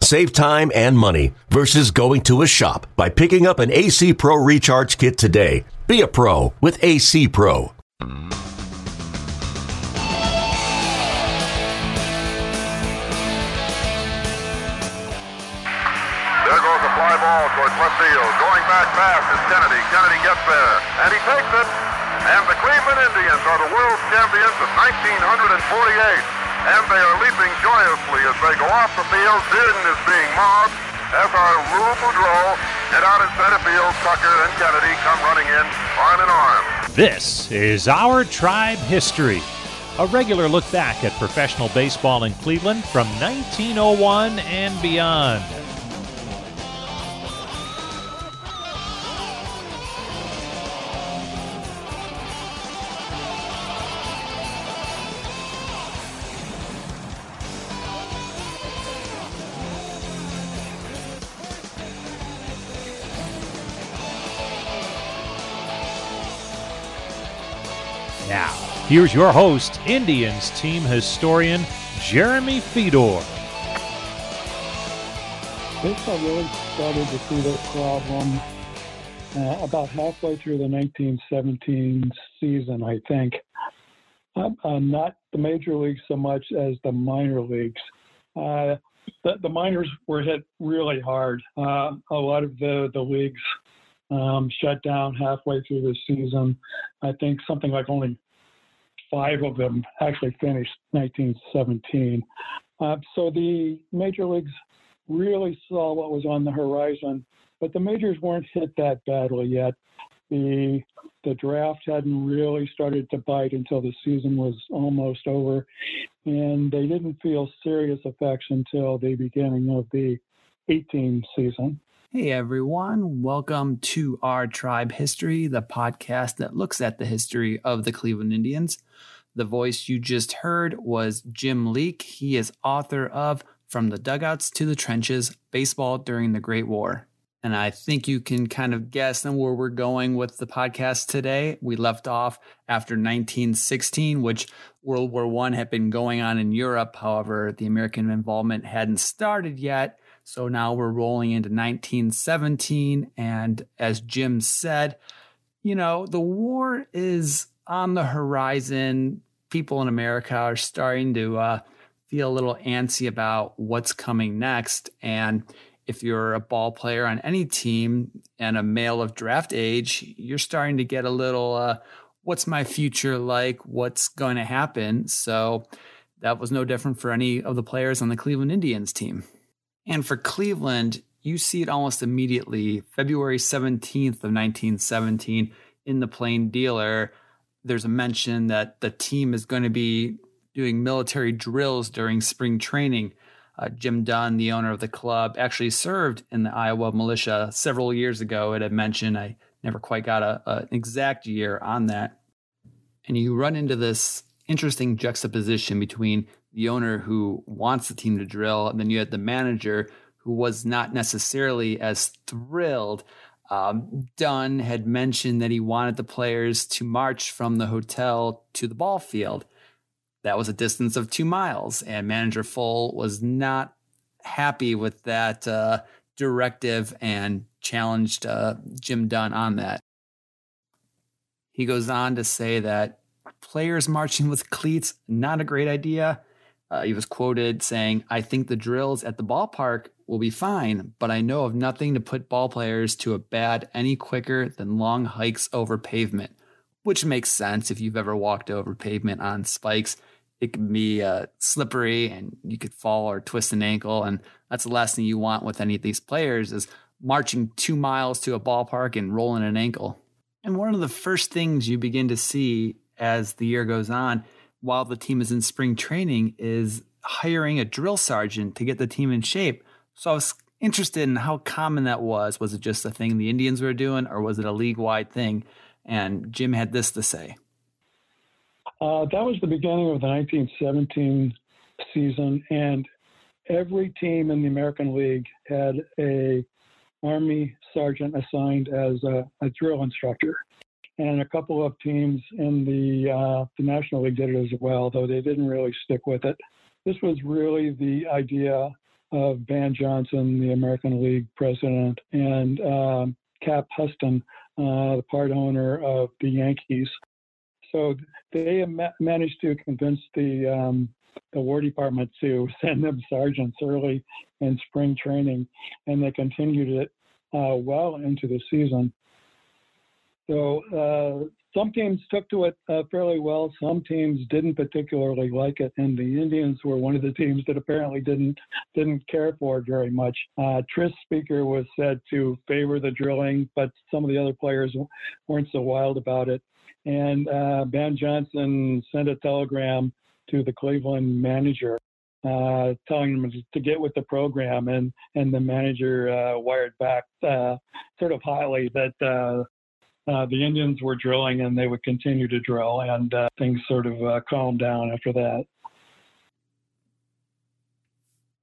Save time and money versus going to a shop by picking up an AC Pro Recharge Kit today. Be a pro with AC Pro. There goes a fly ball towards left field. Going back fast is Kennedy. Kennedy gets there, and he takes it. And the Cleveland Indians are the world champions of 1948. And they are leaping joyously as they go off the field. Is being mobbed as our Lou Boudreau out in center field, Tucker and Kennedy come running in arm in arm. This is Our Tribe History, a regular look back at professional baseball in Cleveland from 1901 and beyond. Here's your host, Indians team historian Jeremy Feador. Baseball really started to see this problem uh, about halfway through the 1917 season, I think. Uh, uh, not the major leagues so much as the minor leagues. Uh, the, the minors were hit really hard. Uh, a lot of the, the leagues um, shut down halfway through the season. I think something like only five of them actually finished 1917. Uh, so the major leagues really saw what was on the horizon, but the majors weren't hit that badly yet. The the draft hadn't really started to bite until the season was almost over, and they didn't feel serious effects until the beginning of the 18 season. Hey everyone, welcome to Our Tribe History, the podcast that looks at the history of the Cleveland Indians. The voice you just heard was Jim Leeke. He is author of From the Dugouts to the Trenches Baseball During the Great War. And I think you can kind of guess on where we're going with the podcast today. We left off after 1916, which World War One had been going on in Europe. However, the American involvement hadn't started yet. So now we're rolling into 1917. And as Jim said, you know, the war is on the horizon. People in America are starting to uh, feel a little antsy about what's coming next. And if you're a ball player on any team and a male of draft age, you're starting to get a little, uh, what's my future like? What's going to happen? So that was no different for any of the players on the Cleveland Indians team. And for Cleveland, you see it almost immediately. February 17th of 1917 in the Plain Dealer, there's a mention that the team is going to be doing military drills during spring training. Uh, Jim Dunn, the owner of the club, actually served in the Iowa militia several years ago. It had mentioned I never quite got an exact year on that. And you run into this interesting juxtaposition between the owner who wants the team to drill, and then you had the manager who was not necessarily as thrilled. Um, Dunn had mentioned that he wanted the players to march from the hotel to the ball field. That was a distance of two miles, and manager Fohl was not happy with that uh, directive and challenged uh, Jim Dunn on that. He goes on to say that players marching with cleats, not a great idea. Uh, he was quoted saying, I think the drills at the ballpark will be fine, but I know of nothing to put ball players to a bad any quicker than long hikes over pavement, which makes sense if you've ever walked over pavement on spikes. It can be uh, slippery and you could fall or twist an ankle. And that's the last thing you want with any of these players is marching two miles to a ballpark and rolling an ankle. And one of the first things you begin to see as the year goes on while the team is in spring training is hiring a drill sergeant to get the team in shape. So I was interested in how common that was. Was it just a thing the Indians were doing, or was it a league wide thing? And Jim had this to say. Uh, that was the beginning of the 1917 season, and every team in the American League had a Army sergeant assigned as a, a drill instructor. And a couple of teams in the, uh, the National League did it as well, though they didn't really stick with it. This was really the idea of Ban Johnson, the American League president, and um, Cap Huston, uh, the part owner of the Yankees. So they ma- managed to convince the um, the War Department to send them sergeants early in spring training, and they continued it uh, well into the season. So uh, some teams took to it uh, fairly well. Some teams didn't particularly like it, and the Indians were one of the teams that apparently didn't didn't care for it very much. Uh, Tris Speaker was said to favor the drilling, but some of the other players weren't so wild about it. And uh, Ban Johnson sent a telegram to the Cleveland manager uh, telling them to get with the program, and and the manager uh, wired back uh, sort of highly that uh, the Indians were drilling and they would continue to drill, and uh, things sort of uh, calmed down after that.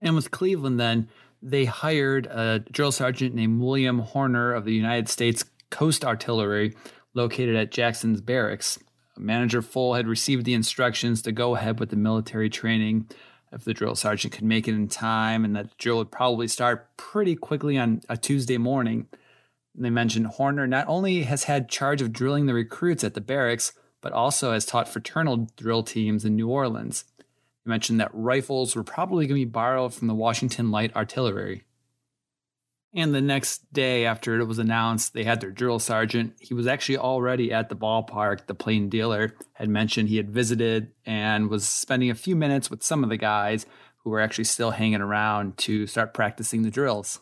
And with Cleveland, then they hired a drill sergeant named William Horner of the United States Coast Artillery, located at Jackson's Barracks. Manager Fohl had received the instructions to go ahead with the military training if the drill sergeant could make it in time, and that the drill would probably start pretty quickly on a Tuesday morning. They mentioned Horner not only has had charge of drilling the recruits at the barracks, but also has taught fraternal drill teams in New Orleans. They mentioned that rifles were probably going to be borrowed from the Washington Light Artillery. And the next day, after it was announced they had their drill sergeant, he was actually already at the ballpark. The plain dealer had mentioned he had visited and was spending a few minutes with some of the guys who were actually still hanging around to start practicing the drills.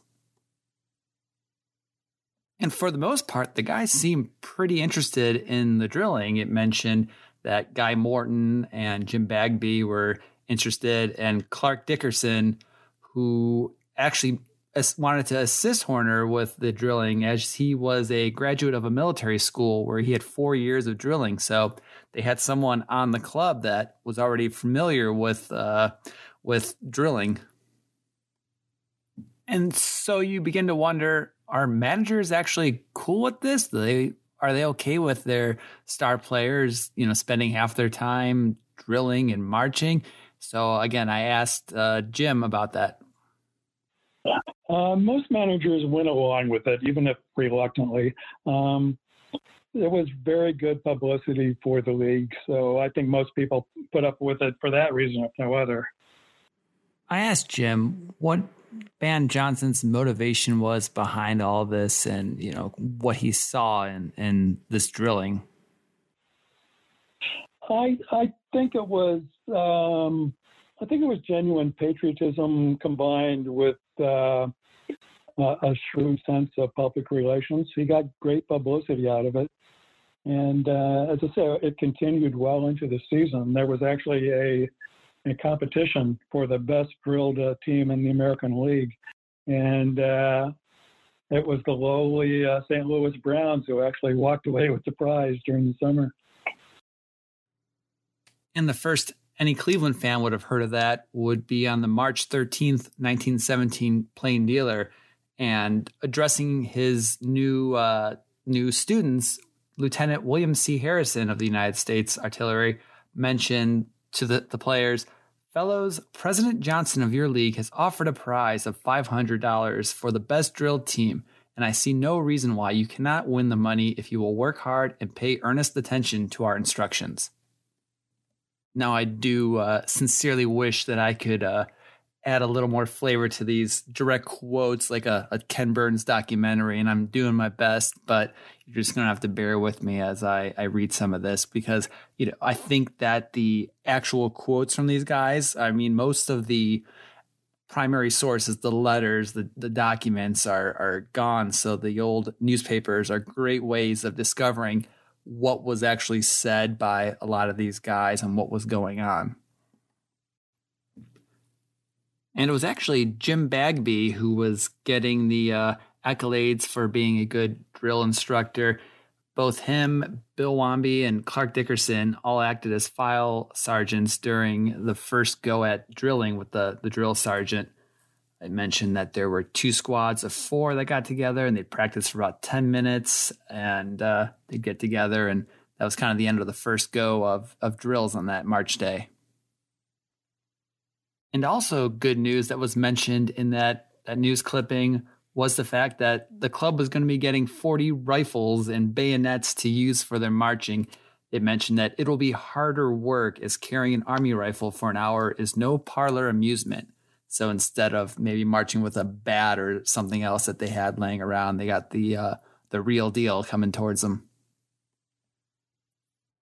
And for the most part, the guys seemed pretty interested in the drilling. It mentioned that Guy Morton and Jim Bagby were interested, and Clark Dickerson, who actually wanted to assist Horner with the drilling as he was a graduate of a military school where he had four years of drilling. So they had someone on the club that was already familiar with uh, with drilling. And so you begin to wonder are managers actually cool with this? Do they are they okay with their star players, you know, spending half their time drilling and marching? So again, I asked uh, Jim about that. Uh, most managers went along with it, even if reluctantly. Um, it was very good publicity for the league, so I think most people put up with it for that reason, if no other. I asked Jim what Ban Johnson's motivation was behind all this and, you know, what he saw in, in this drilling. I I think it was um, I think it was genuine patriotism combined with uh, a shrewd sense of public relations. He got great publicity out of it, and uh, as I say, it continued well into the season. There was actually a a competition for the best drilled uh, team in the American League. And uh, it was the lowly uh, St. Louis Browns who actually walked away with the prize during the summer. And the first any Cleveland fan would have heard of that would be on the March 13th, 1917 Plain Dealer. And addressing his new uh, new students, Lieutenant William C. Harrison of the United States Artillery mentioned to the, the players, Fellows, President Johnson of your league has offered a prize of $500 for the best drilled team, and I see no reason why you cannot win the money if you will work hard and pay earnest attention to our instructions. Now, I do uh, sincerely wish that I could uh, add a little more flavor to these direct quotes like a, a, Ken Burns documentary, and I'm doing my best, but you're just gonna have to bear with me as I, I read some of this because you know I think that the actual quotes from these guys, I mean, most of the primary sources, the letters, the, the documents are are gone. So the old newspapers are great ways of discovering what was actually said by a lot of these guys and what was going on. And it was actually Jim Bagby who was getting the uh, accolades for being a good drill instructor. Both him, Bill Wamby, and Clark Dickerson all acted as file sergeants during the first go at drilling with the, the drill sergeant. I mentioned that there were two squads of four that got together and they practiced for about 10 minutes and uh, they'd get together. And that was kind of the end of the first go of, of drills on that March day. And also, good news that was mentioned in that, that news clipping was the fact that the club was going to be getting 40 rifles and bayonets to use for their marching. It mentioned that it'll be harder work as carrying an army rifle for an hour is no parlor amusement. So instead of maybe marching with a bat or something else that they had laying around, they got the uh, the real deal coming towards them.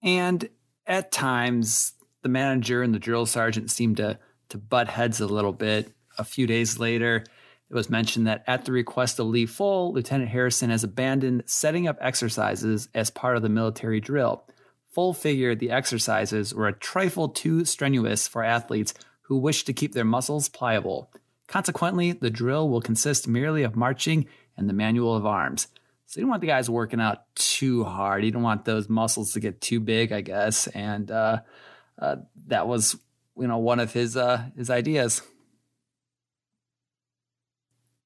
And at times, the manager and the drill sergeant seemed to to butt heads a little bit. A few days later, it was mentioned that at the request of Lee Fohl, Lieutenant Harrison has abandoned setting up exercises as part of the military drill. Fohl figured the exercises were a trifle too strenuous for athletes who wish to keep their muscles pliable. Consequently, the drill will consist merely of marching and the manual of arms. So you don't want the guys working out too hard. You don't want those muscles to get too big, I guess. And uh, uh, that was, you know, one of his uh, his ideas.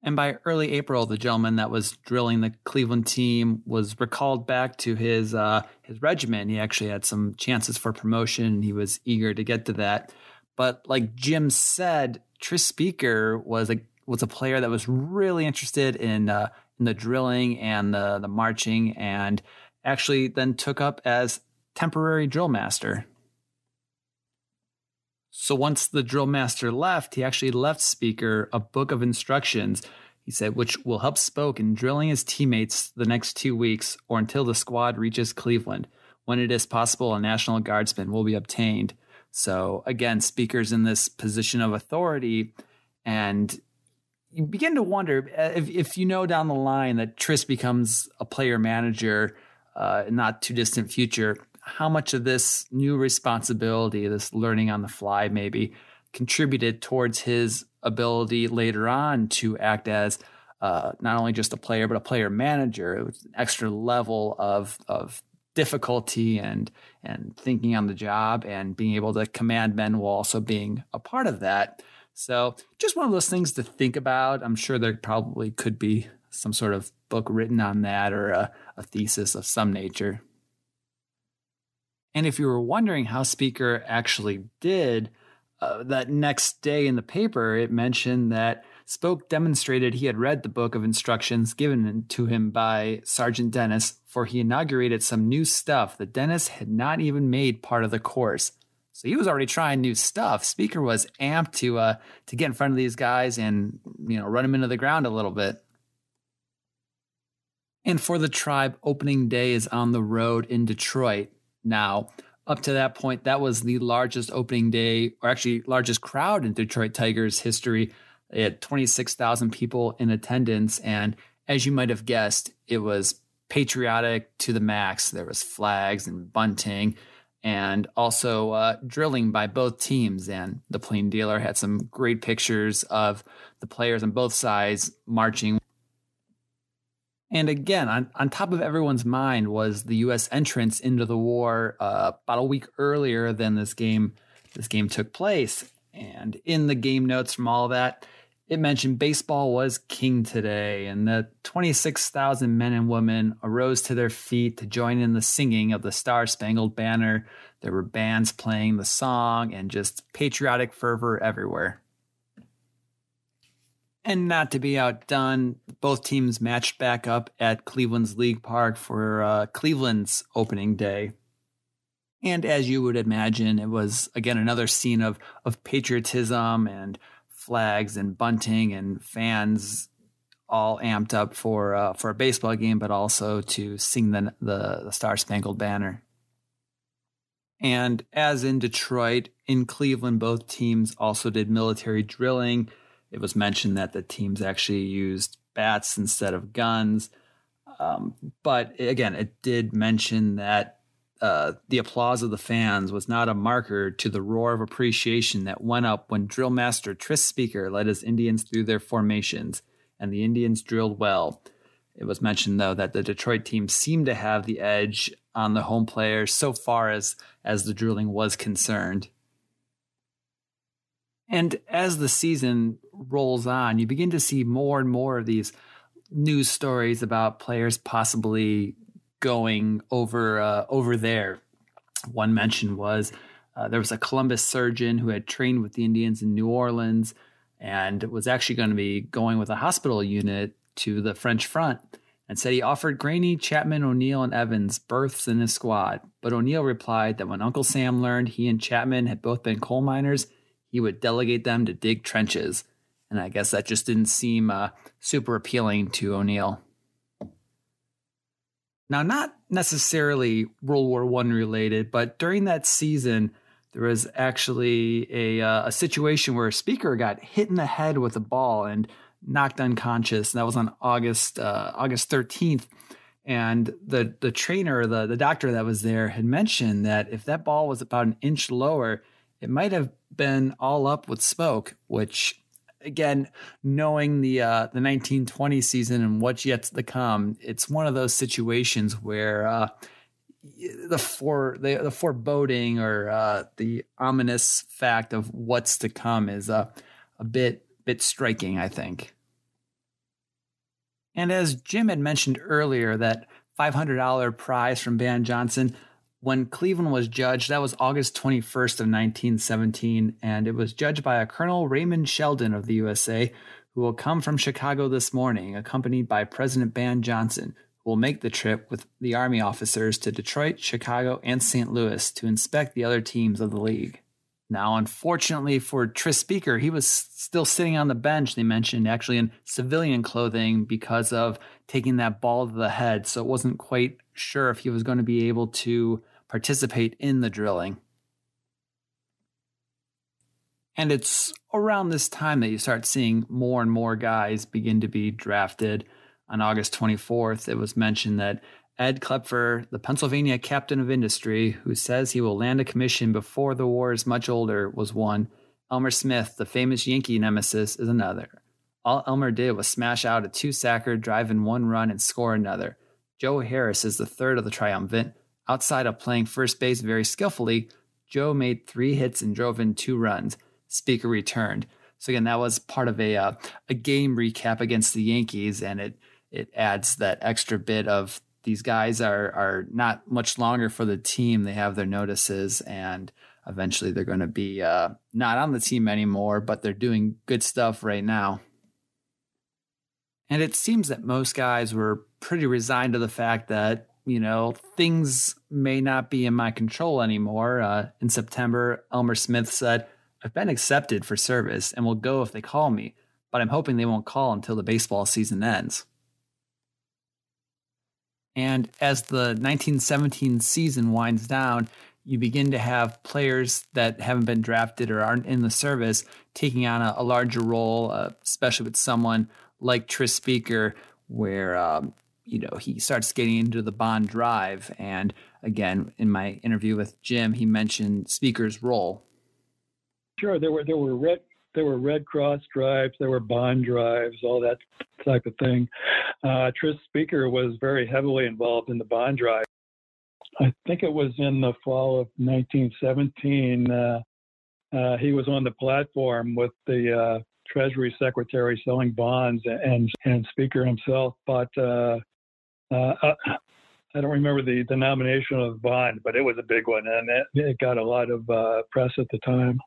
And by early April, the gentleman that was drilling the Cleveland team was recalled back to his uh, his regiment. He actually had some chances for promotion. He was eager to get to that. But like Jim said, Tris Speaker was a was a player that was really interested in uh, in the drilling and the the marching, and actually then took up as temporary drill master. So once the drill master left, he actually left Speaker a book of instructions. He said, which will help Spoke in drilling his teammates the next two weeks or until the squad reaches Cleveland. When it is possible, a National Guardsman will be obtained. So again, Speaker's in this position of authority, and you begin to wonder uh, if, if you know down the line that Tris becomes a player manager, uh, not too distant future, how much of this new responsibility, this learning on the fly, maybe contributed towards his ability later on to act as uh, not only just a player but a player manager. It was an extra level of of difficulty and and thinking on the job and being able to command men while also being a part of that. So just one of those things to think about. I'm sure there probably could be some sort of book written on that or a, a thesis of some nature. And if you were wondering how Speaker actually did, uh, that next day in the paper, it mentioned that Spoke demonstrated he had read the book of instructions given to him by Sergeant Dennis, for he inaugurated some new stuff that Dennis had not even made part of the course. So he was already trying new stuff. Speaker was amped to uh, to get in front of these guys and you know run them into the ground a little bit. And for the tribe, opening day is on the road in Detroit. Now, up to that point, that was the largest opening day, or actually largest crowd in Detroit Tigers history. They had 26,000 people in attendance. And as you might have guessed, it was patriotic to the max. There was flags and bunting and also uh, drilling by both teams. And the Plain Dealer had some great pictures of the players on both sides marching. And again, on, on top of everyone's mind was the U.S. entrance into the war uh, about a week earlier than this game. This game took place, and in the game notes from all that, it mentioned baseball was king today, and the 26,000 men and women arose to their feet to join in the singing of the Star Spangled Banner. There were bands playing the song and just patriotic fervor everywhere. And not to be outdone, both teams matched back up at Cleveland's League Park for uh, Cleveland's opening day. And as you would imagine, it was again another scene of, of patriotism and flags and bunting and fans all amped up for uh, for a baseball game, but also to sing the, the, the Star Spangled Banner. And as in Detroit, in Cleveland, both teams also did military drilling. It was mentioned that the teams actually used bats instead of guns. Um, but again, it did mention that uh, the applause of the fans was not a marker to the roar of appreciation that went up when drill master Tris Speaker led his Indians through their formations, and the Indians drilled well. It was mentioned though that the Detroit team seemed to have the edge on the home players so far as as the drilling was concerned. And as the season rolls on, you begin to see more and more of these news stories about players possibly going over uh, over there. One mention was uh, there was a Columbus surgeon who had trained with the Indians in New Orleans and was actually going to be going with a hospital unit to the French front and said he offered Graney, Chapman, O'Neill, and Evans berths in his squad. But O'Neill replied that when Uncle Sam learned he and Chapman had both been coal miners, he would delegate them to dig trenches. And I guess that just didn't seem uh, super appealing to O'Neill. Now, not necessarily World War One related, but during that season, there was actually a uh, a situation where a speaker got hit in the head with a ball and knocked unconscious. And that was on August uh, August thirteenth. And the the trainer, the the doctor that was there, had mentioned that if that ball was about an inch lower, it might have been all up with Spoke, which again, knowing the uh, the 1920 season and what's yet to come, it's one of those situations where uh, the for the, the foreboding or uh, the ominous fact of what's to come is a a bit bit striking, I think. And as Jim had mentioned earlier, that $500 prize from Ban Johnson when Cleveland was judged, that was August 21st of 1917, and it was judged by a Colonel Raymond Sheldon of the USA, who will come from Chicago this morning, accompanied by President Ban Johnson, who will make the trip with the Army officers to Detroit, Chicago, and St. Louis to inspect the other teams of the league. Now, unfortunately for Tris Speaker, he was still sitting on the bench, they mentioned, actually in civilian clothing because of taking that ball to the head. So it wasn't quite sure if he was going to be able to participate in the drilling. And it's around this time that you start seeing more and more guys begin to be drafted. On August 24th, it was mentioned that Ed Klepfer, the Pennsylvania captain of industry, who says he will land a commission before the war is much older, was one. Elmer Smith, the famous Yankee nemesis, is another. All Elmer did was smash out a two sacker, drive in one run, and score another. Joe Harris is the third of the triumvirate. Outside of playing first base very skillfully, Joe made three hits and drove in two runs. Speaker returned. So again, that was part of a uh, a game recap against the Yankees, and it it adds that extra bit of these guys are are not much longer for the team. They have their notices, and eventually they're going to be uh, not on the team anymore, but they're doing good stuff right now. And it seems that most guys were pretty resigned to the fact that you know, things may not be in my control anymore. Uh, in September, Elmer Smith said, I've been accepted for service and will go if they call me, but I'm hoping they won't call until the baseball season ends. And as the 1917 season winds down, you begin to have players that haven't been drafted or aren't in the service taking on a, a larger role, uh, especially with someone like Tris Speaker, where um, you know, he starts getting into the bond drive. And again, in my interview with Jim, he mentioned Speaker's role. Sure, there were there were red there were Red Cross drives, there were bond drives, all that type of thing. Uh, Tris Speaker was very heavily involved in the bond drive. I think it was in the fall of 1917. Uh, uh, he was on the platform with the uh, Treasury Secretary selling bonds, and and Speaker himself bought uh, uh, uh, I don't remember the denomination of the bond, but it was a big one, and it, it got a lot of uh, press at the time.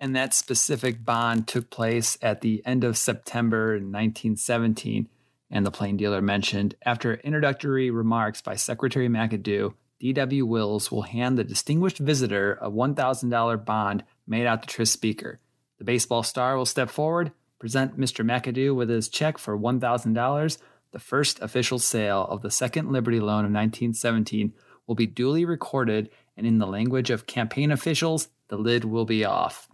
And that specific bond took place at the end of September 1917. And the plain dealer mentioned after introductory remarks by Secretary McAdoo, D.W. Wills will hand the distinguished visitor a $1,000 bond made out to Tris Speaker. The baseball star will step forward, present Mr. McAdoo with his check for $1,000 the first official sale of the Second Liberty Loan of 1917 will be duly recorded, and in the language of campaign officials, the lid will be off.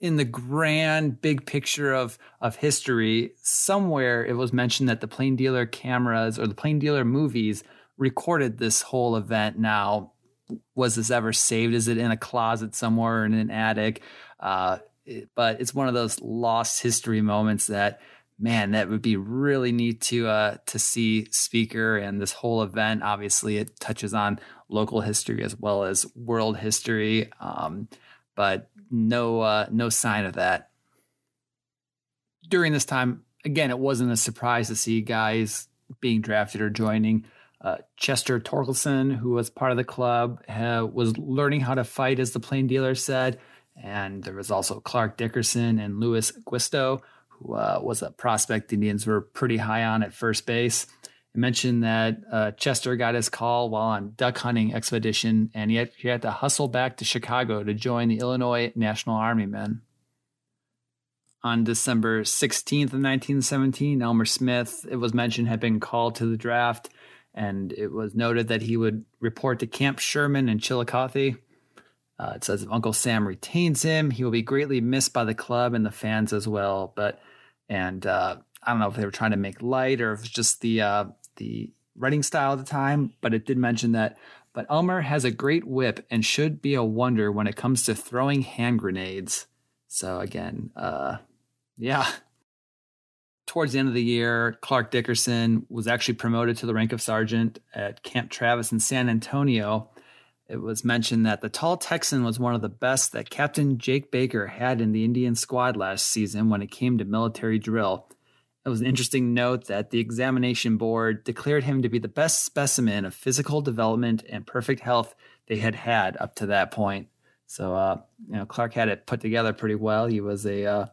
In the grand big picture of, of history, somewhere it was mentioned that the plain dealer cameras or the plain dealer movies recorded this whole event. Now, was this ever saved? Is it in a closet somewhere or in an attic? Uh, but it's one of those lost history moments that man, that would be really neat to uh, to see Speaker and this whole event. Obviously, it touches on local history as well as world history, um, but no uh, no sign of that during this time. Again, it wasn't a surprise to see guys being drafted or joining. Uh, Chester Torkelson, who was part of the club, was learning how to fight, as the plain dealer said. And there was also Clark Dickerson and Louis who uh, was a prospect Indians were pretty high on at first base. I mentioned that uh, Chester got his call while on duck hunting expedition, and he had, he had to hustle back to Chicago to join the Illinois National Army Men. On December 16th of 1917, Elmer Smith, it was mentioned, had been called to the draft, and it was noted that he would report to Camp Sherman in Chillicothe. Uh, it says if Uncle Sam retains him, he will be greatly missed by the club and the fans as well. But and uh, I don't know if they were trying to make light or if it's just the uh, the writing style at the time. But it did mention that. But Elmer has a great whip and should be a wonder when it comes to throwing hand grenades. So again, uh, yeah. Towards the end of the year, Clark Dickerson was actually promoted to the rank of sergeant at Camp Travis in San Antonio it was mentioned that the tall Texan was one of the best that Captain Jake Baker had in the Indian squad last season when it came to military drill. It was an interesting note that the examination board declared him to be the best specimen of physical development and perfect health they had had up to that point. So, uh, you know, Clark had it put together pretty well. He was a uh,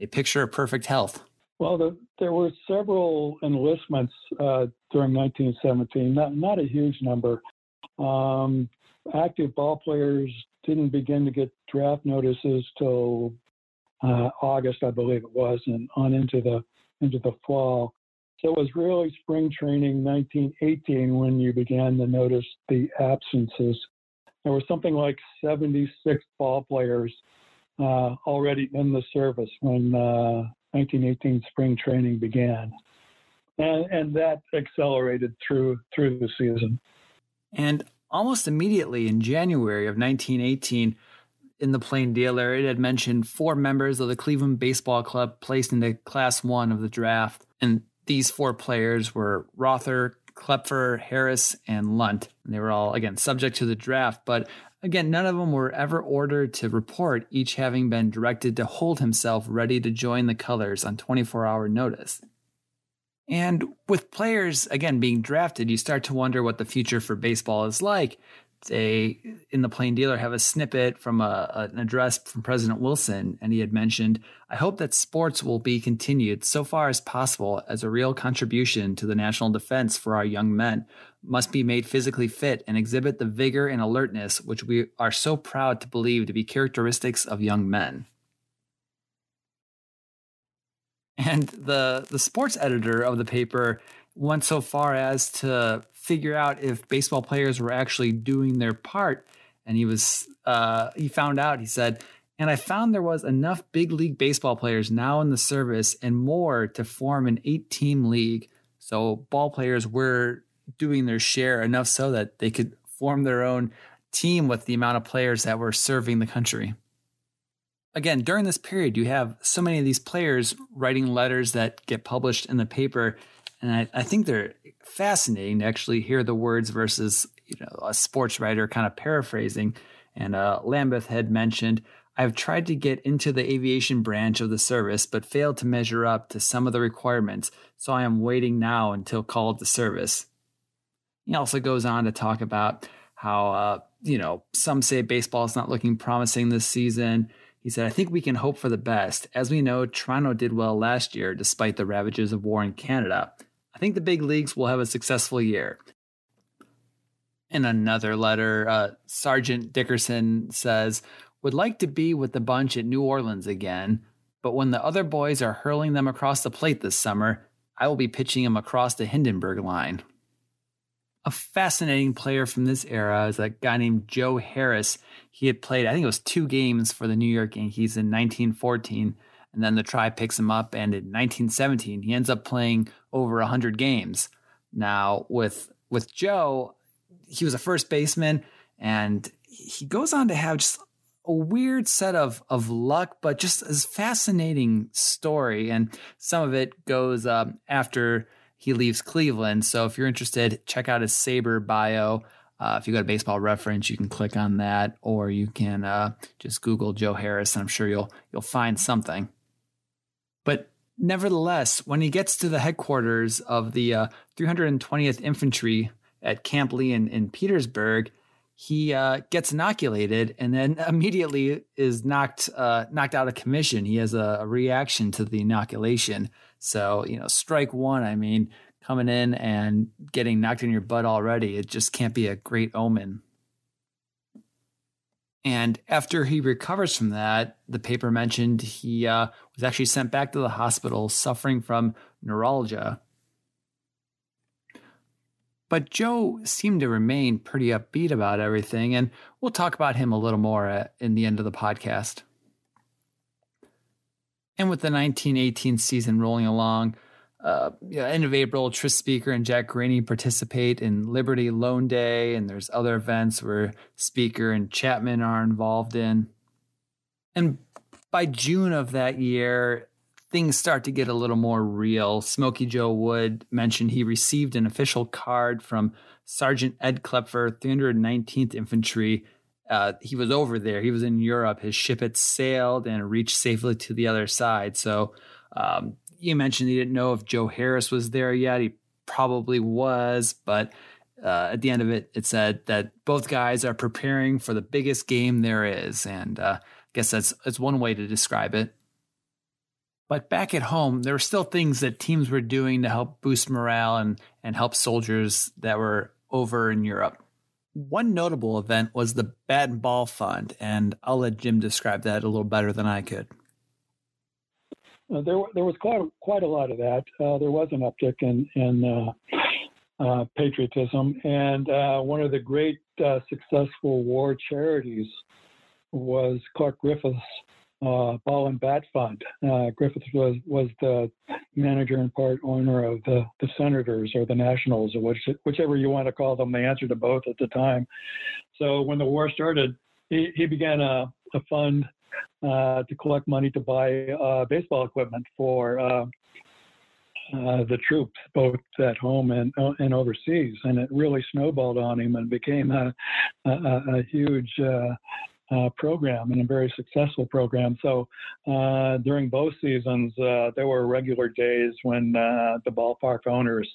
a picture of perfect health. Well, the, there were several enlistments uh, during 1917, not not a huge number. Um, active ball players didn't begin to get draft notices till uh, August, I believe it was, and on into the into the fall. So it was really spring training 1918 when you began to notice the absences. There were something like 76 ball players uh, already in the service when uh, 1918 spring training began, and, and that accelerated through through the season. And almost immediately in January of 1918, in the plain dealer, it had mentioned four members of the Cleveland Baseball Club placed into Class One of the draft, and these four players were Rother, Klepfer, Harris, and Lunt. And they were all again subject to the draft, but again, none of them were ever ordered to report, each having been directed to hold himself ready to join the colors on 24 hour notice. And with players, again, being drafted, you start to wonder what the future for baseball is like. They, in the plain dealer, have a snippet from a, an address from President Wilson, and he had mentioned, I hope that sports will be continued so far as possible as a real contribution to the national defense for our young men, must be made physically fit and exhibit the vigor and alertness which we are so proud to believe to be characteristics of young men. And the the sports editor of the paper went so far as to figure out if baseball players were actually doing their part. And he was uh, he found out. He said, and I found there was enough big league baseball players now in the service and more to form an eight team league. So ball players were doing their share enough so that they could form their own team with the amount of players that were serving the country again, during this period, you have so many of these players writing letters that get published in the paper. And I, I think they're fascinating to actually hear the words versus, you know, a sports writer kind of paraphrasing. And uh, Lambeth had mentioned, I've tried to get into the aviation branch of the service, but failed to measure up to some of the requirements. So I am waiting now until called to service. He also goes on to talk about how, uh, you know, some say baseball is not looking promising this season. He said, I think we can hope for the best. As we know, Toronto did well last year despite the ravages of war in Canada. I think the big leagues will have a successful year. In another letter, uh, Sergeant Dickerson says, Would like to be with the bunch at New Orleans again, but when the other boys are hurling them across the plate this summer, I will be pitching them across the Hindenburg line a fascinating player from this era is a guy named Joe Harris. He had played, I think it was two games for the New York Yankees in 1914, and then the Tribe picks him up. And in 1917, he ends up playing over 100 games. Now, with with Joe, he was a first baseman, and he goes on to have just a weird set of of luck, but just a fascinating story. And some of it goes um, after he leaves Cleveland. So if you're interested, check out his SABR bio. Uh, if you go to Baseball Reference, you can click on that, or you can uh, just Google Joe Harris, and I'm sure you'll you'll find something. But nevertheless, when he gets to the headquarters of the uh, 320th Infantry at Camp Lee in, in Petersburg, he uh, gets inoculated and then immediately is knocked uh, knocked out of commission. He has a, a, reaction to the inoculation. So you know, strike one. I mean, coming in and getting knocked in your butt already, it just can't be a great omen. And after he recovers from that, the paper mentioned he uh, was actually sent back to the hospital suffering from neuralgia. But Joe seemed to remain pretty upbeat about everything, and we'll talk about him a little more at, in the end of the podcast. And with the 1918 season rolling along, uh, end of April, Tris Speaker and Jack Graney participate in Liberty Loan Day, and there's other events where Speaker and Chapman are involved in. And by June of that year, things start to get a little more real. Smokey Joe Wood mentioned he received an official card from Sergeant Ed Klepfer, 319th Infantry. Uh, he was over there. He was in Europe. His ship had sailed and reached safely to the other side. So um, you mentioned he didn't know if Joe Harris was there yet. He probably was, but uh, at the end of it, it said that both guys are preparing for the biggest game there is, and uh, I guess that's that's one way to describe it. But back at home, there were still things that teams were doing to help boost morale and and help soldiers that were over in Europe. One notable event was the Bat and Ball Fund, and I'll let Jim describe that a little better than I could. Uh, there, there was quite quite a lot of that. Uh, there was an uptick in in uh, uh patriotism, and uh, one of the great uh, successful war charities was Clark Griffith's Ball and Bat Fund. Griffith was was the manager and part owner of the the Senators or the Nationals or which, whichever you want to call them. They answered to both at the time. So when the war started, he, he began a, a fund uh, to collect money to buy uh, baseball equipment for uh, uh, the troops, both at home and uh, and overseas. And it really snowballed on him and became a, a, a huge uh, program and a very successful program. So uh, during both seasons, uh, there were regular days when uh, the ballpark owners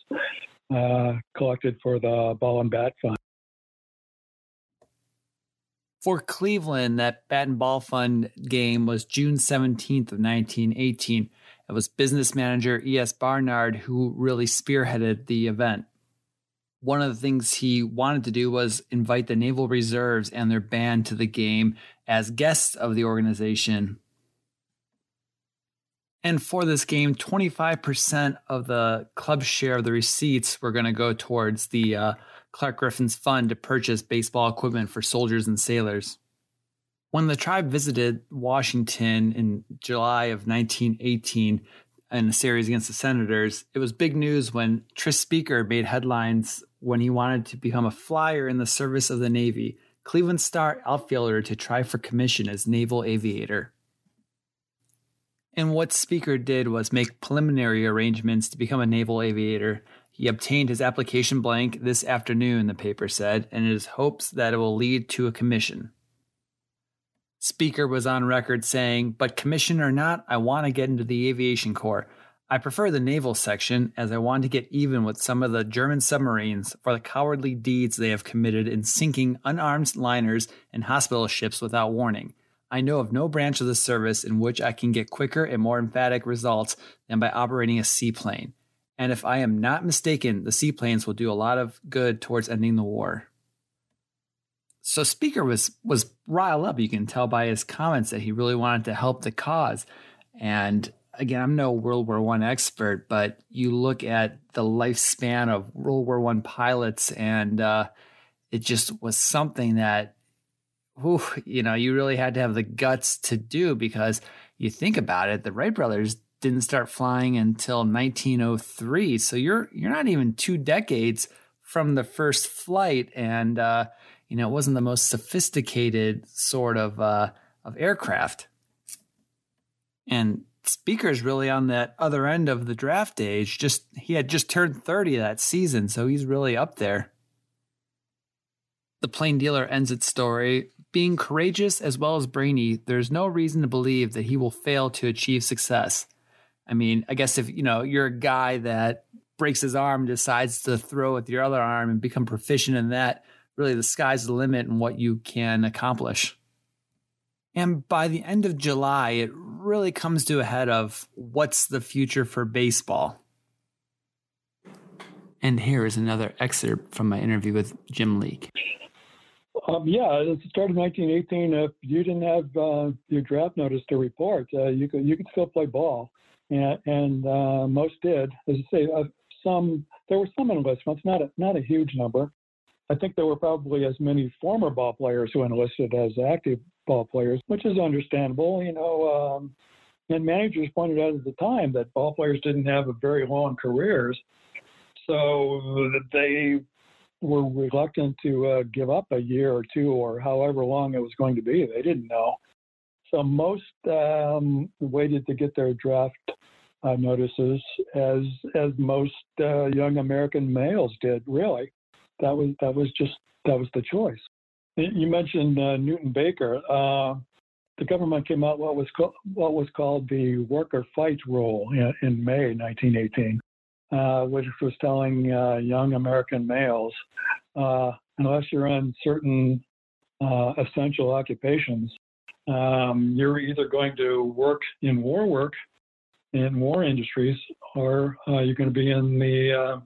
collected for the ball and bat fund. For Cleveland, that bat and ball fund game was June 17th of 1918. It was business manager E.S. Barnard who really spearheaded the event. One of the things he wanted to do was invite the Naval Reserves and their band to the game as guests of the organization. And for this game, 25% of the club share of the receipts were going to go towards the uh, Clark Griffith's fund to purchase baseball equipment for soldiers and sailors. When the tribe visited Washington in July of 1918 in a series against the Senators, it was big news when Tris Speaker made headlines when he wanted to become a flyer in the service of the Navy, Cleveland Star outfielder to try for commission as naval aviator. And what Speaker did was make preliminary arrangements to become a naval aviator he obtained his application blank this afternoon, the paper said, and it is hopes that it will lead to a commission. Speaker was on record saying, But commission or not, I want to get into the aviation corps. I prefer the naval section as I want to get even with some of the German submarines for the cowardly deeds they have committed in sinking unarmed liners and hospital ships without warning. I know of no branch of the service in which I can get quicker and more emphatic results than by operating a seaplane. And if I am not mistaken, the seaplanes will do a lot of good towards ending the war. So Speaker was was riled up. You can tell by his comments that he really wanted to help the cause. And again, I'm no World War One expert, but you look at the lifespan of World War One pilots, and uh, it just was something that, whew, you know, you really had to have the guts to do because you think about it, the Wright brothers didn't start flying until 1903. So you're you're not even two decades from the first flight, and uh, you know it wasn't the most sophisticated sort of uh, of aircraft. And Speaker's really on that other end of the draft age. Just he had just turned 30 that season, so he's really up there. The plain dealer ends its story. Being courageous as well as brainy, there's no reason to believe that he will fail to achieve success. I mean, I guess if you know you're a guy that breaks his arm, decides to throw with your other arm and become proficient in that, really the sky's the limit in what you can accomplish. And by the end of July, it really comes to a head of what's the future for baseball. And here is another excerpt from my interview with Jim Leeke. Um, yeah, at the start of 1918, if you didn't have uh, your draft notice to report, uh, you could you could still play ball, and, and uh, most did. As I say, uh, some there were some enlistments, not a, not a huge number. I think there were probably as many former ball players who enlisted as active ball players, which is understandable. You know, um, and managers pointed out at the time that ball players didn't have very long careers, so they were reluctant to uh, give up a year or two or however long it was going to be. They didn't know. So most um, waited to get their draft uh, notices, as as most uh, young American males did. Really, that was that was just that was the choice. You mentioned uh, Newton Baker. Uh, the government came out what was co- what was called the work or fight rule in, in May 1918, uh, which was telling uh, young American males, uh, unless you're in certain uh, essential occupations, um, you're either going to work in war work, in war industries, or you're going to be in the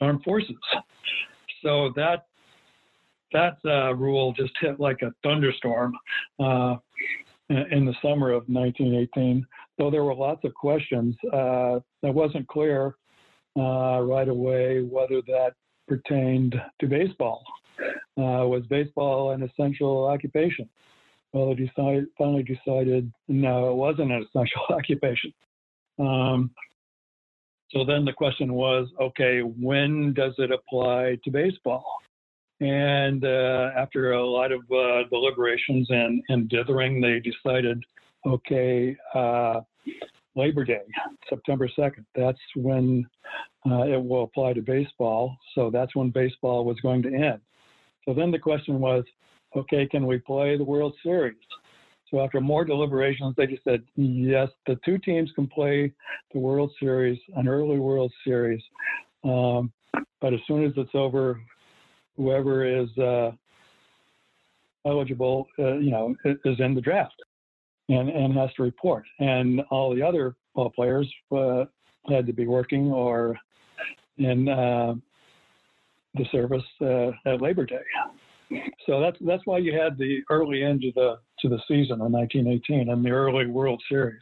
armed forces. So that that uh, rule just hit like a thunderstorm uh, in the summer of 1918. Though there were lots of questions, uh, it wasn't clear uh, right away whether that pertained to baseball. Uh, was baseball an essential occupation? Well, they finally decided no, it wasn't an essential occupation. Um, so then the question was, okay, when does it apply to baseball? And uh, after a lot of uh, deliberations and, and dithering, they decided, okay, uh, Labor Day, September 2nd, that's when uh, it will apply to baseball. So that's when baseball was going to end. So then the question was, okay, can we play the World Series? So after more deliberations, they just said, yes, the two teams can play the World Series, an early World Series. Um, but as soon as it's over, whoever is uh, eligible, uh, you know, is in the draft and, and has to report. And all the other ball players uh, had to be working or in uh, the service uh, at Labor Day. So that's that's why you had the early end of the to the season in 1918 and the early World Series.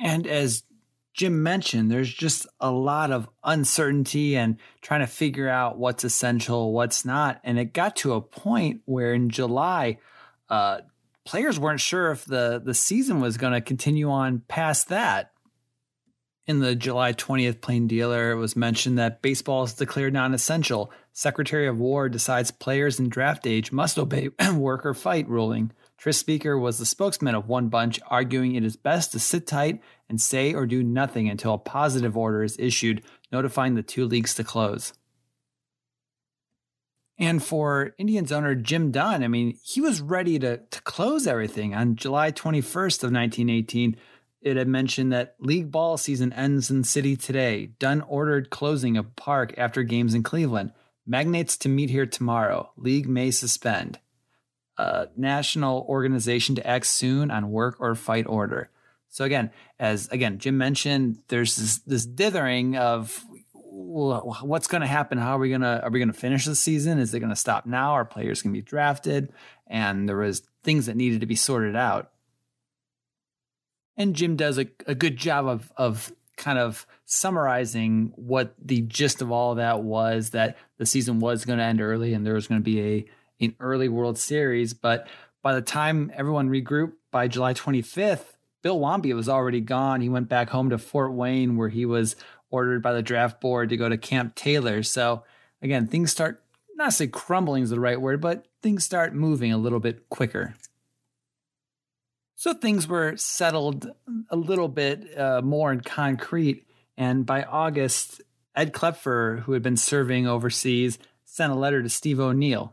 And as Jim mentioned, there's just a lot of uncertainty and trying to figure out what's essential, what's not. And it got to a point where in July, uh, players weren't sure if the, the season was going to continue on past that. In the July 20th plain dealer, it was mentioned that baseball is declared non essential. Secretary of War decides players in draft age must obey work or fight ruling. Tris Speaker was the spokesman of One Bunch, arguing it is best to sit tight and say or do nothing until a positive order is issued, notifying the two leagues to close. And for Indians owner Jim Dunn, I mean, he was ready to, to close everything. On July 21st of 1918, it had mentioned that league ball season ends in city today. Dunn ordered closing of park after games in Cleveland. Magnates to meet here tomorrow. League may suspend national organization to act soon on work or fight order. So again, as again Jim mentioned, there's this, this dithering of what's going to happen? How are we going to are we going to finish the season? Is it going to stop now? Are players going to be drafted? And there was things that needed to be sorted out. And Jim does a, a good job of of kind of summarizing what the gist of all of that was that the season was going to end early and there was going to be a an early World Series. But by the time everyone regrouped by July 25th, Bill Wamby was already gone. He went back home to Fort Wayne, where he was ordered by the draft board to go to Camp Taylor. So again, things start not say crumbling is the right word, but things start moving a little bit quicker. So things were settled a little bit uh, more in concrete. And by August, Ed Klepfer, who had been serving overseas, sent a letter to Steve O'Neill.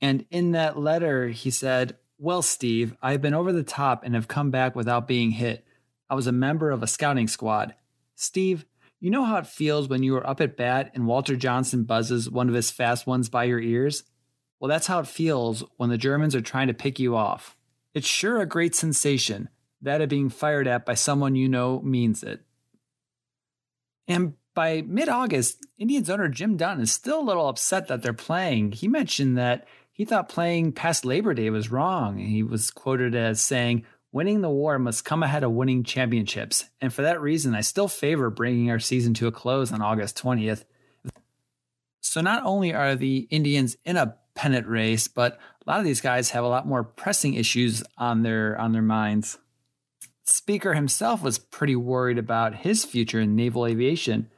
And in that letter, he said, Well, Steve, I've been over the top and have come back without being hit. I was a member of a scouting squad. Steve, you know how it feels when you are up at bat and Walter Johnson buzzes one of his fast ones by your ears? Well, that's how it feels when the Germans are trying to pick you off. It's sure a great sensation. That of being fired at by someone you know means it. And by mid August, Indians owner Jim Dunn is still a little upset that they're playing. He mentioned that he thought playing past Labor Day was wrong. He was quoted as saying, Winning the war must come ahead of winning championships. And for that reason, I still favor bringing our season to a close on August 20th. So not only are the Indians in a pennant race, but a lot of these guys have a lot more pressing issues on their on their minds. Speaker himself was pretty worried about his future in naval aviation.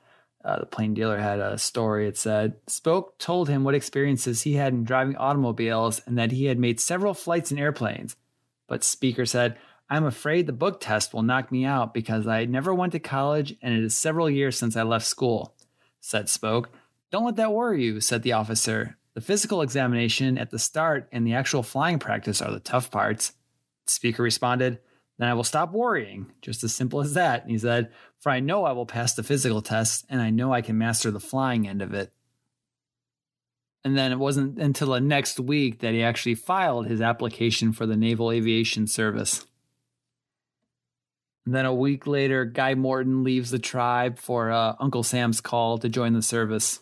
Uh, the Plain Dealer had a story. It said Spoke told him what experiences he had in driving automobiles and that he had made several flights in airplanes. But Speaker said, I'm afraid the book test will knock me out because I never went to college and it is several years since I left school, said Spoke. Don't let that worry you, said the officer. The physical examination at the start and the actual flying practice are the tough parts. The speaker responded, Then I will stop worrying. Just as simple as that. And he said, For I know I will pass the physical test and I know I can master the flying end of it. And then it wasn't until the next week that he actually filed his application for the Naval Aviation Service. And then a week later, Guy Morton leaves the tribe for uh, Uncle Sam's call to join the service.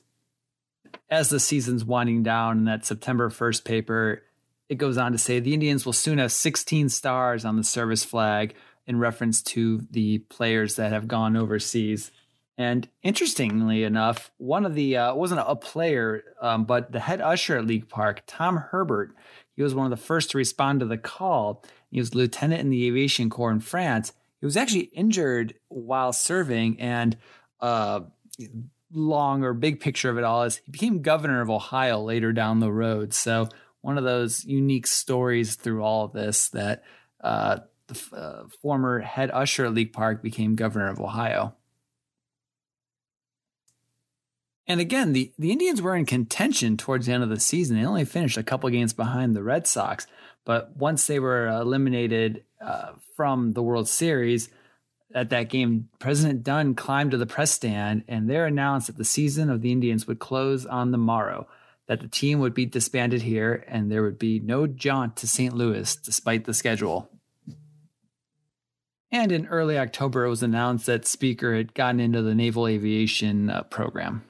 As the season's winding down in that September 1st paper, it goes on to say the Indians will soon have 16 stars on the service flag in reference to the players that have gone overseas. And interestingly enough, one of the uh, wasn't a player, um, but the head usher at League Park, Tom Herbert, he was one of the first to respond to the call. He was lieutenant in the aviation corps in France he was actually injured while serving, and uh, long or big picture of it all is he became governor of Ohio later down the road. So one of those unique stories through all of this that uh, the uh, former head usher at League Park became governor of Ohio. And again, the, the Indians were in contention towards the end of the season. They only finished a couple games behind the Red Sox. But once they were eliminated uh, from the World Series at that game, President Dunn climbed to the press stand and there announced that the season of the Indians would close on the morrow, that the team would be disbanded here and there would be no jaunt to St. Louis despite the schedule. And in early October, it was announced that Speaker had gotten into the naval aviation uh, program.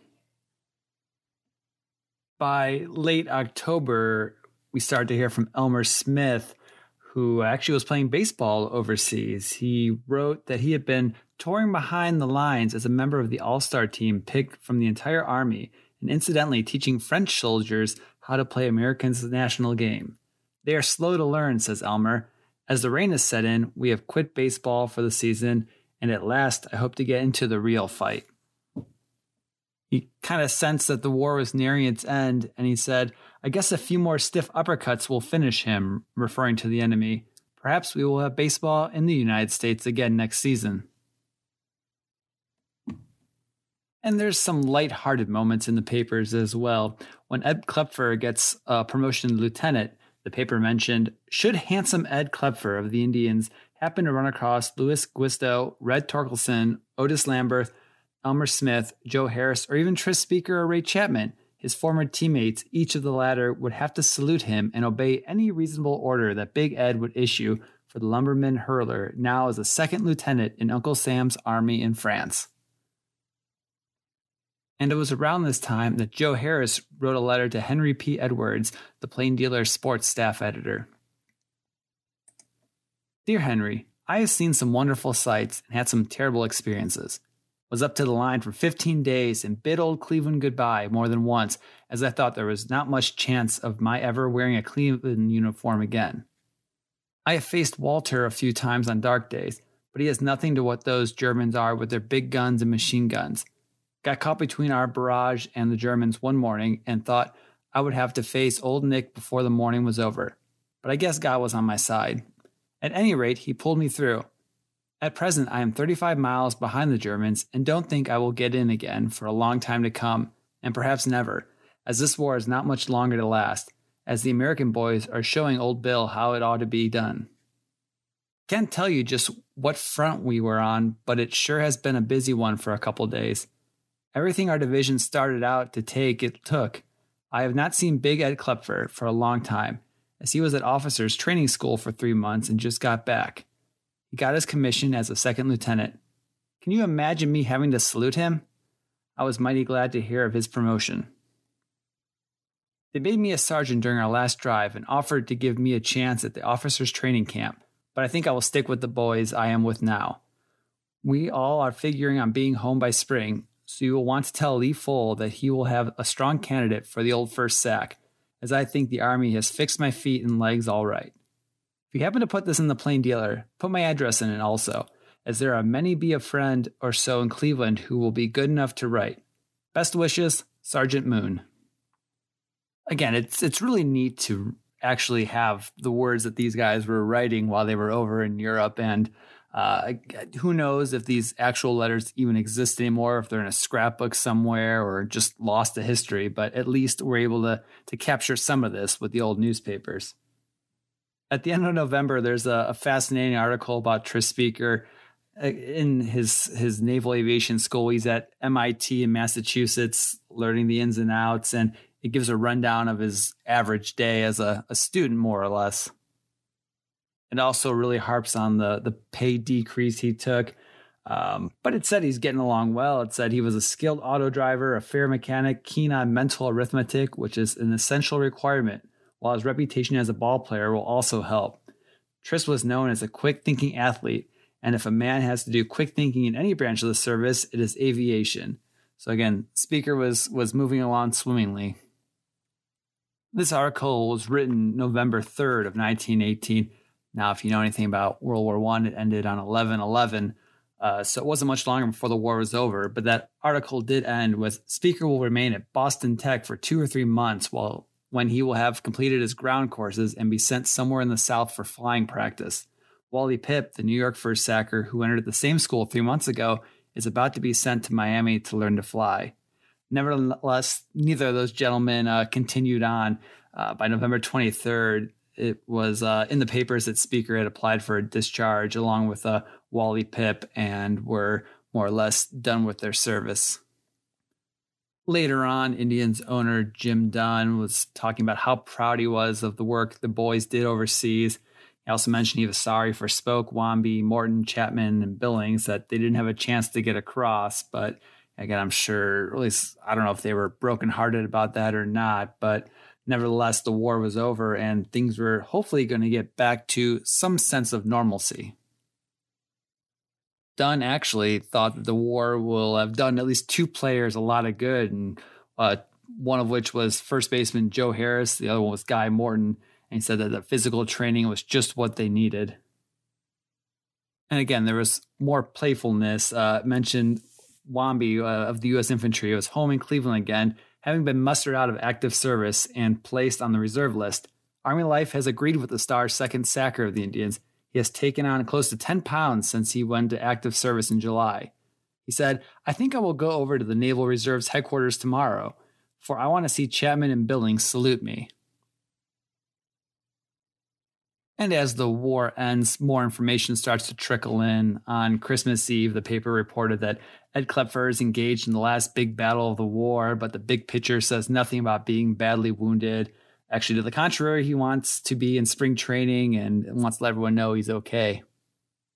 By late October, we started to hear from Elmer Smith, who actually was playing baseball overseas. He wrote that he had been touring behind the lines as a member of the All Star team picked from the entire Army, and incidentally teaching French soldiers how to play Americans' national game. They are slow to learn, says Elmer. As the rain has set in, we have quit baseball for the season, and at last I hope to get into the real fight. He kind of sensed that the war was nearing its end, and he said, I guess a few more stiff uppercuts will finish him, referring to the enemy. Perhaps we will have baseball in the United States again next season. And there's some light-hearted moments in the papers as well. When Ed Klepfer gets a promotion to lieutenant, the paper mentioned, should handsome Ed Klepfer of the Indians happen to run across Luis Guisto, Red Torkelson, Otis Lambeth, Elmer Smith, Joe Harris, or even Tris Speaker or Ray Chapman, his former teammates, each of the latter, would have to salute him and obey any reasonable order that Big Ed would issue for the lumberman hurler, now as a second lieutenant in Uncle Sam's army in France. And it was around this time that Joe Harris wrote a letter to Henry P. Edwards, the Plain Dealer sports staff editor. Dear Henry, I have seen some wonderful sights and had some terrible experiences was up to the line for 15 days and bid old Cleveland goodbye more than once, as I thought there was not much chance of my ever wearing a Cleveland uniform again. I have faced Walter a few times on dark days, but he has nothing to what those Germans are with their big guns and machine guns. Got caught between our barrage and the Germans one morning and thought I would have to face Old Nick before the morning was over. But I guess God was on my side. At any rate, he pulled me through. At present, I am 35 miles behind the Germans and don't think I will get in again for a long time to come, and perhaps never, as this war is not much longer to last, as the American boys are showing Old Bill how it ought to be done. Can't tell you just what front we were on, but it sure has been a busy one for a couple days. Everything our division started out to take, it took. I have not seen Big Ed Klepfer for a long time, as he was at officers' training school for three months and just got back. He got his commission as a second lieutenant. Can you imagine me having to salute him? I was mighty glad to hear of his promotion. They made me a sergeant during our last drive and offered to give me a chance at the officers' training camp, but I think I will stick with the boys I am with now. We all are figuring on being home by spring, so you will want to tell Lee Fohl that he will have a strong candidate for the old first sack, as I think the Army has fixed my feet and legs all right. If you happen to put this in the plain dealer, put my address in it also, as there are many be a friend or so in Cleveland who will be good enough to write. Best wishes, Sergeant Moon. Again, it's it's really neat to actually have the words that these guys were writing while they were over in Europe and uh, who knows if these actual letters even exist anymore, if they're in a scrapbook somewhere or just lost to history, but at least we're able to, to capture some of this with the old newspapers. At the end of November, there's a, a fascinating article about Tris Speaker uh, in his his naval aviation school. He's at MIT in Massachusetts, learning the ins and outs, and it gives a rundown of his average day as a, a student, more or less. It also really harps on the the pay decrease he took. Um, but it said he's getting along well. It said he was a skilled auto driver, a fair mechanic, keen on mental arithmetic, which is an essential requirement, while his reputation as a ball player will also help. Tris was known as a quick thinking athlete, and if a man has to do quick thinking in any branch of the service, it is aviation. So again, Speaker was was moving along swimmingly. This article was written November 3rd of 1918 now, if you know anything about World War One, it ended on 11-11, uh, so it wasn't much longer before the war was over. But that article did end with Speaker will remain at Boston Tech for two or three months while when he will have completed his ground courses and be sent somewhere in the South for flying practice. Wally Pipp, the New York first sacker who entered the same school three months ago, is about to be sent to Miami to learn to fly. Nevertheless, neither of those gentlemen uh, continued on. Uh, by November 23rd, it was uh, in the papers that Speaker had applied for a discharge along with uh, Wally Pipp and were more or less done with their service. Later on, Indians owner Jim Dunn was talking about how proud he was of the work the boys did overseas. He also mentioned he was sorry for Spoke, Wamby, Morton, Chapman, and Billings that they didn't have a chance to get across. But again, I'm sure, at least I don't know if they were brokenhearted about that or not. But nevertheless, the war was over and things were hopefully going to get back to some sense of normalcy. Dunn actually thought that the war will have done at least two players a lot of good, and uh, one of which was first baseman Joe Harris, the other one was Guy Morton, and he said that the physical training was just what they needed. And again, there was more playfulness. Uh, mentioned Wamby uh, of the U.S. Infantry was home in Cleveland again, having been mustered out of active service and placed on the reserve list, Army Life has agreed with the Star's second sacker of the Indians. He has taken on close to 10 pounds since he went to active service in July. He said, I think I will go over to the Naval Reserve's headquarters tomorrow, for I want to see Chapman and Billings salute me. And as the war ends, more information starts to trickle in. On Christmas Eve, the paper reported that Ed Klepfer is engaged in the last big battle of the war, but the big picture says nothing about being badly wounded. Actually, to the contrary, he wants to be in spring training and wants to let everyone know he's okay.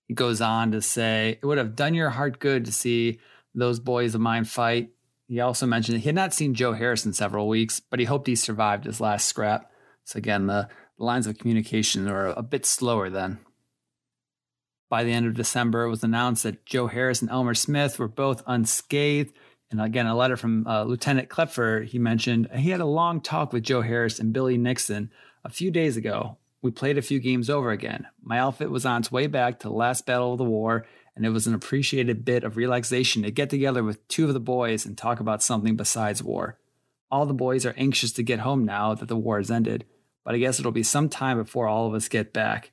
He goes on to say, It would have done your heart good to see those boys of mine fight. He also mentioned he had not seen Joe Harris in several weeks, but he hoped he survived his last scrap. So, again, the the lines of communication are a bit slower then. By the end of December, it was announced that Joe Harris and Elmer Smith were both unscathed. And again, a letter from uh, Lieutenant Klepfer, he mentioned he had a long talk with Joe Harris and Billy Nixon a few days ago. We played a few games over again. My outfit was on its way back to the last battle of the war, and it was an appreciated bit of relaxation to get together with two of the boys and talk about something besides war. All the boys are anxious to get home now that the war has ended, but I guess it'll be some time before all of us get back.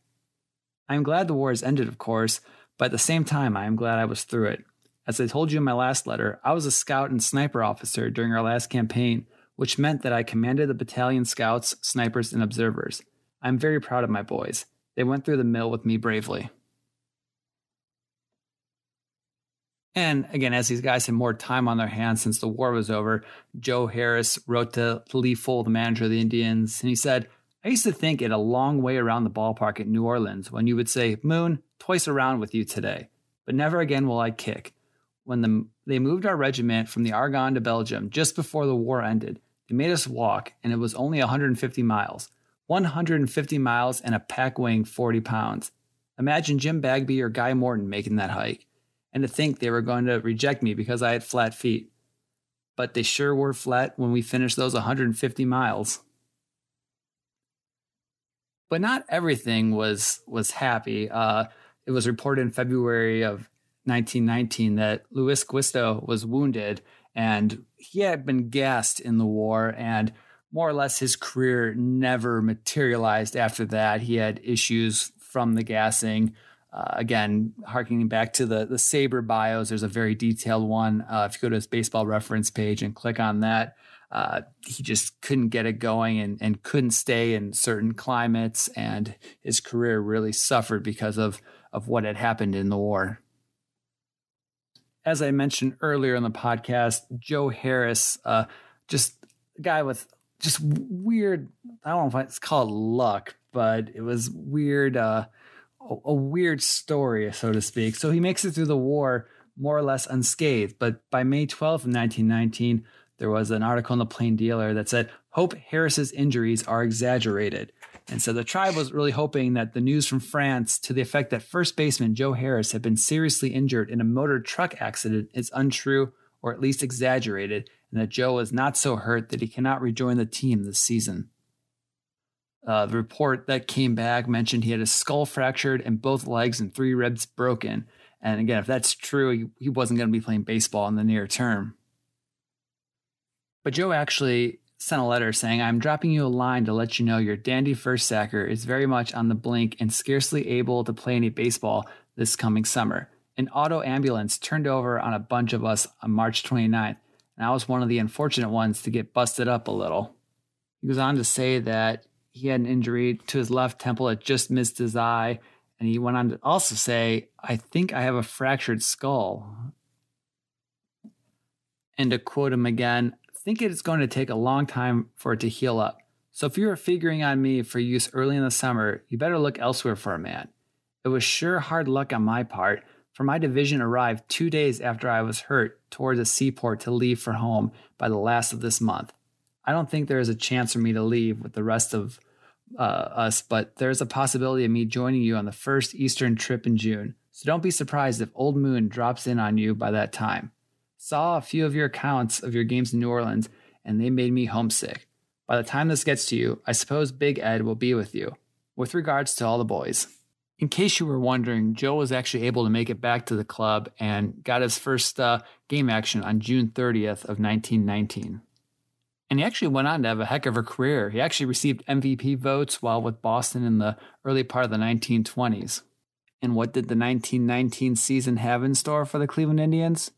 I am glad the war has ended, of course, but at the same time, I am glad I was through it. As I told you in my last letter, I was a scout and sniper officer during our last campaign, which meant that I commanded the battalion scouts, snipers, and observers. I am very proud of my boys. They went through the mill with me bravely. And again, as these guys had more time on their hands since the war was over, Joe Harris wrote to Lee Fohl, the manager of the Indians, and he said, I used to think it a long way around the ballpark at New Orleans when you would say, Moon, twice around with you today, but never again will I kick. When the, they moved our regiment from the Argonne to Belgium just before the war ended, they made us walk, and it was only 150 miles. 150 miles and a pack weighing 40 pounds. Imagine Jim Bagby or Guy Morton making that hike and to think they were going to reject me because I had flat feet. But they sure were flat when we finished those 150 miles. But not everything was was happy. Uh, it was reported in February of 1919 that Luis Guisto was wounded and he had been gassed in the war and more or less his career never materialized after that. He had issues from the gassing. Uh, again, harkening back to the the SABR bios, there's a very detailed one. Uh, if you go to his baseball reference page and click on that, uh, he just couldn't get it going and, and couldn't stay in certain climates, and his career really suffered because of of what had happened in the war. As I mentioned earlier in the podcast, Joe Harris, uh, just a guy with just weird. I don't know if it's called luck, but it was weird. Uh, a weird story, so to speak. So he makes it through the war more or less unscathed. But by May 12th of 1919, there was an article in the Plain Dealer that said Hope Harris's injuries are exaggerated. And so the tribe was really hoping that the news from France to the effect that first baseman Joe Harris had been seriously injured in a motor truck accident is untrue or at least exaggerated, and that Joe was not so hurt that he cannot rejoin the team this season. Uh, the report that came back mentioned he had his skull fractured and both legs and three ribs broken. And again, if that's true, he, he wasn't going to be playing baseball in the near term. But Joe actually sent a letter saying, I'm dropping you a line to let you know your dandy first sacker is very much on the blink and scarcely able to play any baseball this coming summer. An auto ambulance turned over on a bunch of us on March 29th, and I was one of the unfortunate ones to get busted up a little. He goes on to say that he had an injury to his left temple. It just missed his eye. And he went on to also say, I think I have a fractured skull. And to quote him again, think it is going to take a long time for it to heal up. So if you are figuring on me for use early in the summer, you better look elsewhere for a man. It was sure hard luck on my part, for my division arrived two days after I was hurt towards a seaport to leave for home by the last of this month. I don't think there is a chance for me to leave with the rest of uh, us, but there's a possibility of me joining you on the first Eastern trip in June. So don't be surprised if Old Moon drops in on you by that time. Saw a few of your accounts of your games in New Orleans, and they made me homesick. By the time this gets to you, I suppose Big Ed will be with you. With regards to all the boys. In case you were wondering, Joe was actually able to make it back to the club and got his first uh, game action on June 30th of 1919. And he actually went on to have a heck of a career. He actually received MVP votes while with Boston in the early part of the 1920s. And what did the 1919 season have in store for the Cleveland Indians?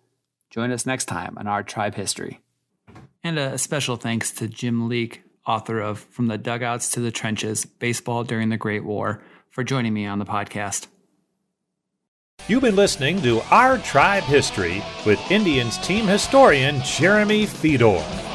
Join us next time on our tribe history. And a special thanks to Jim Leeke, author of From the Dugouts to the Trenches Baseball During the Great War, for joining me on the podcast. You've been listening to Our Tribe History with Indians team historian Jeremy Feador.